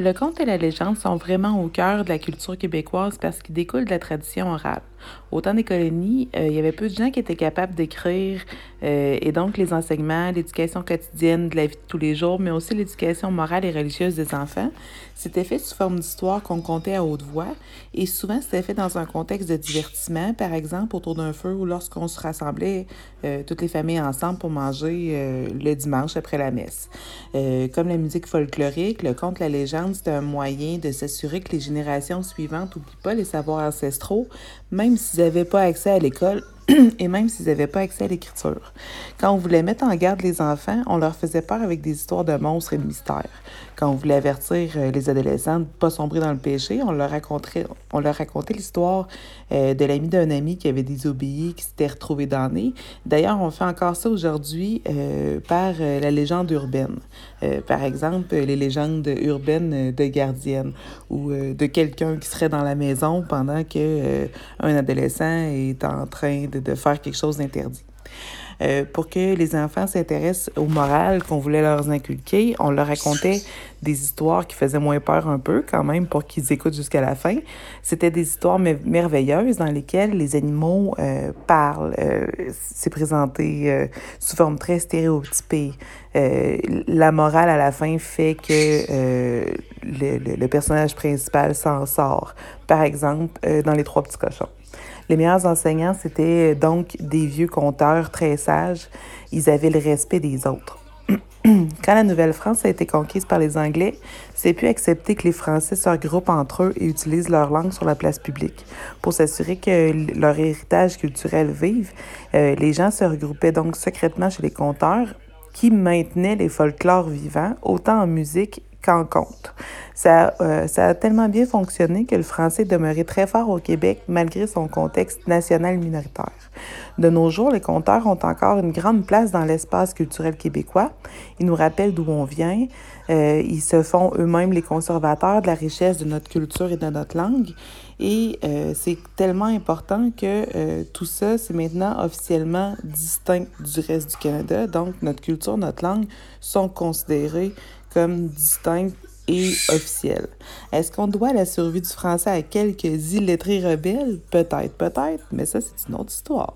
Le conte et la légende sont vraiment au cœur de la culture québécoise parce qu'ils découlent de la tradition orale. Au temps des colonies, euh, il y avait peu de gens qui étaient capables d'écrire euh, et donc les enseignements, l'éducation quotidienne de la vie de tous les jours, mais aussi l'éducation morale et religieuse des enfants, c'était fait sous forme d'histoire qu'on comptait à haute voix et souvent c'était fait dans un contexte de divertissement, par exemple autour d'un feu ou lorsqu'on se rassemblait euh, toutes les familles ensemble pour manger le dimanche après la messe. comme la musique folklorique, le conte, la légende, c'était un moyen de s'assurer que les générations suivantes n'oublient pas les savoirs ancestraux, même s'ils n'avaient pas accès à l'école et même s'ils n'avaient pas accès à l'écriture. Quand on voulait mettre en garde les enfants, on leur faisait peur avec des histoires de monstres et de mystères. Quand on voulait avertir euh, les adolescents de ne pas sombrer dans le péché, on leur racontait, on leur racontait l'histoire euh, de l'ami d'un ami qui avait désobéi, qui s'était retrouvé damné. D'ailleurs, on fait encore ça aujourd'hui euh, par la légende urbaine. par exemple, les légendes urbaines de gardienne ou de quelqu'un qui serait dans la maison pendant que un adolescent est en train de, faire quelque chose d'interdit. Euh, pour que les enfants s'intéressent au moral qu'on voulait leur inculquer, on leur racontait des histoires qui faisaient moins peur un peu quand même pour qu'ils écoutent jusqu'à la fin. C'était des histoires merveilleuses dans lesquelles les animaux euh, parlent. Euh, c'est présenté sous forme très stéréotypée. la morale à la fin fait que le, personnage principal s'en sort. Par exemple, dans Les Trois Petits Cochons. Les meilleurs enseignants, c'était euh, donc des vieux conteurs très sages. Ils avaient le respect des autres. Quand la Nouvelle-France a été conquise par les Anglais, c'est plus accepté que les Français se regroupent entre eux et utilisent leur langue sur la place publique. Pour s'assurer que leur héritage culturel vive, euh, les gens se regroupaient donc secrètement chez les conteurs qui maintenaient les folklores vivants, autant en musique qu'en conte. Ça, euh, ça a tellement bien fonctionné que le français est demeuré très fort au Québec malgré son contexte national minoritaire. De nos jours, les conteurs ont encore une grande place dans l'espace culturel québécois. Ils nous rappellent d'où on vient. Euh, ils se font eux-mêmes les conservateurs de la richesse de notre culture et de notre langue. Et euh, c'est tellement important que tout ça, c'est maintenant officiellement distinct du reste du Canada. Donc, notre culture, notre langue sont considérées comme distinctes et officielles. Est-ce qu'on doit la survie du français à quelques illettrés rebelles? Peut-être, peut-être, mais ça, c'est une autre histoire.